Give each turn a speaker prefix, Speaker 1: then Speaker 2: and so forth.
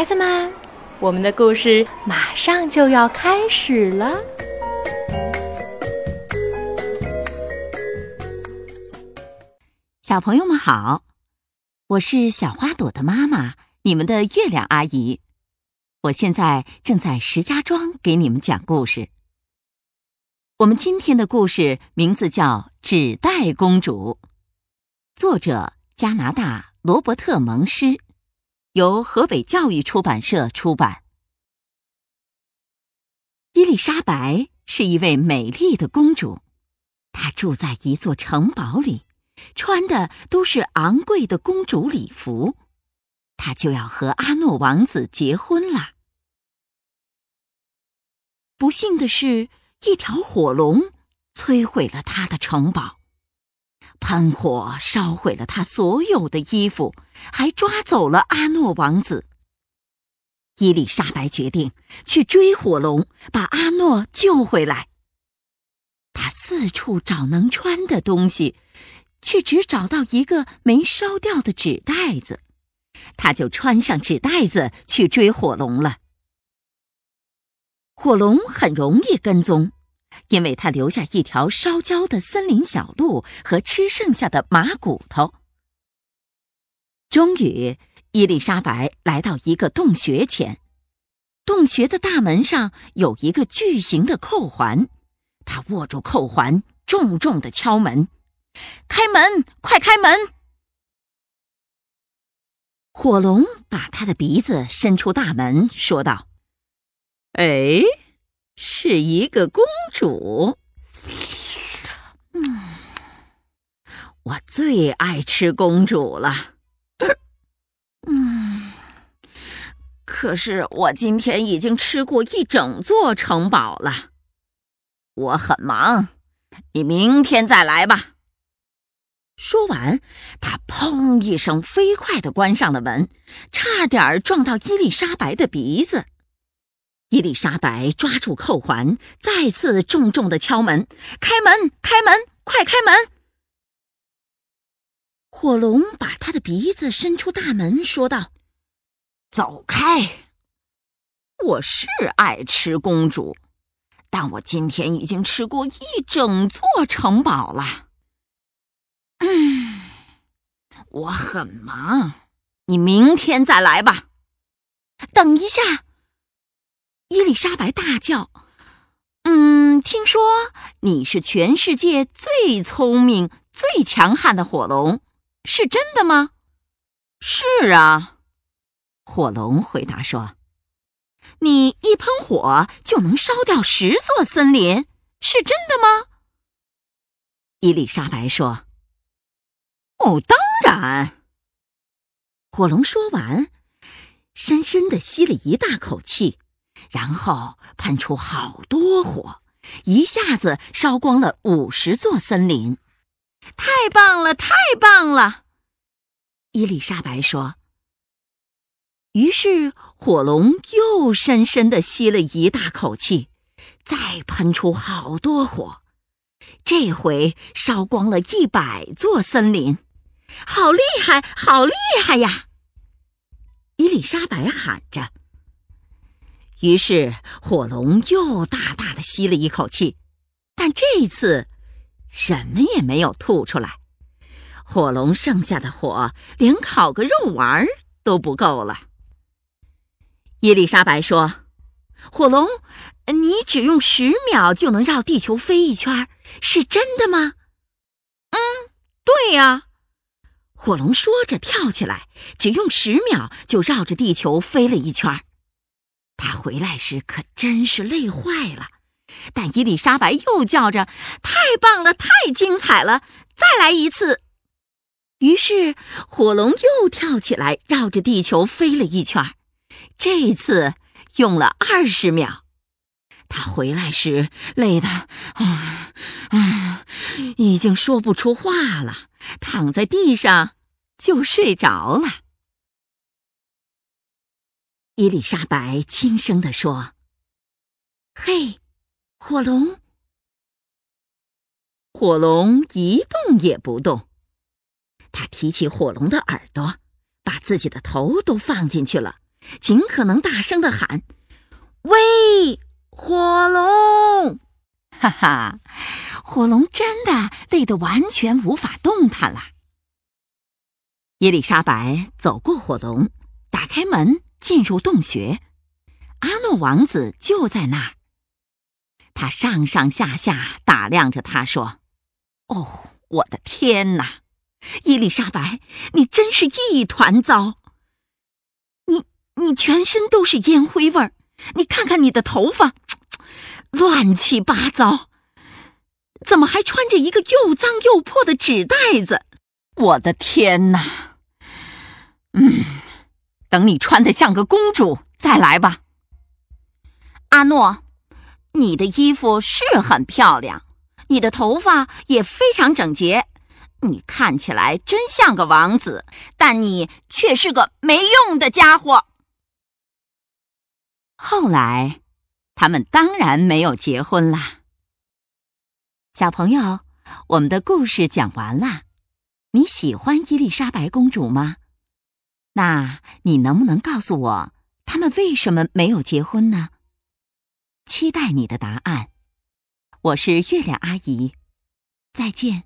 Speaker 1: 孩子们，我们的故事马上就要开始了。
Speaker 2: 小朋友们好，我是小花朵的妈妈，你们的月亮阿姨。我现在正在石家庄给你们讲故事。我们今天的故事名字叫《纸袋公主》，作者加拿大罗伯特·蒙施，由河北教育出版社出版。伊丽莎白是一位美丽的公主，她住在一座城堡里，穿的都是昂贵的公主礼服。她就要和阿诺王子结婚了。不幸的是。一条火龙摧毁了他的城堡，喷火烧毁了他所有的衣服，还抓走了阿诺王子。伊丽莎白决定去追火龙，把阿诺救回来。她四处找能穿的东西，却只找到一个没烧掉的纸袋子，她就穿上纸袋子去追火龙了。火龙很容易跟踪，因为他留下一条烧焦的森林小路和吃剩下的马骨头。终于，伊丽莎白来到一个洞穴前，洞穴的大门上有一个巨型的扣环，她握住扣环，重重的敲门：“开门，快开门！”火龙把他的鼻子伸出大门，说道。哎，是一个公主。嗯，我最爱吃公主了。嗯，可是我今天已经吃过一整座城堡了。我很忙，你明天再来吧。说完，他砰一声飞快的关上了门，差点撞到伊丽莎白的鼻子。伊丽莎白抓住扣环，再次重重的敲门：“开门，开门，快开门！”火龙把他的鼻子伸出大门，说道：“走开！我是爱吃公主，但我今天已经吃过一整座城堡了。嗯，我很忙，你明天再来吧。等一下。”伊丽莎白大叫：“嗯，听说你是全世界最聪明、最强悍的火龙，是真的吗？”“是啊。”火龙回答说，“你一喷火就能烧掉十座森林，是真的吗？”伊丽莎白说：“哦，当然。”火龙说完，深深的吸了一大口气。然后喷出好多火，一下子烧光了五十座森林，太棒了，太棒了！伊丽莎白说。于是火龙又深深的吸了一大口气，再喷出好多火，这回烧光了一百座森林，好厉害，好厉害呀！伊丽莎白喊着。于是，火龙又大大的吸了一口气，但这一次什么也没有吐出来。火龙剩下的火，连烤个肉丸都不够了。伊丽莎白说：“火龙，你只用十秒就能绕地球飞一圈，是真的吗？”“嗯，对呀。”火龙说着跳起来，只用十秒就绕着地球飞了一圈。他回来时可真是累坏了，但伊丽莎白又叫着：“太棒了，太精彩了，再来一次！”于是火龙又跳起来，绕着地球飞了一圈，这次用了二十秒。他回来时累得啊啊，已经说不出话了，躺在地上就睡着了。伊丽莎白轻声地说：“嘿，火龙！”火龙一动也不动。他提起火龙的耳朵，把自己的头都放进去了，尽可能大声的喊：“喂，火龙！”哈哈，火龙真的累得完全无法动弹了。伊丽莎白走过火龙，打开门，进入洞穴。阿诺王子就在那儿。他上上下下打量着他，说：“哦，我的天哪！伊丽莎白，你真是一团糟。你你全身都是烟灰味儿，你看看你的头发。”乱七八糟，怎么还穿着一个又脏又破的纸袋子？我的天哪！嗯，等你穿的像个公主再来吧。阿诺，你的衣服是很漂亮，你的头发也非常整洁，你看起来真像个王子，但你却是个没用的家伙。后来。他们当然没有结婚啦。小朋友，我们的故事讲完啦。你喜欢伊丽莎白公主吗？那你能不能告诉我，他们为什么没有结婚呢？期待你的答案。我是月亮阿姨，再见。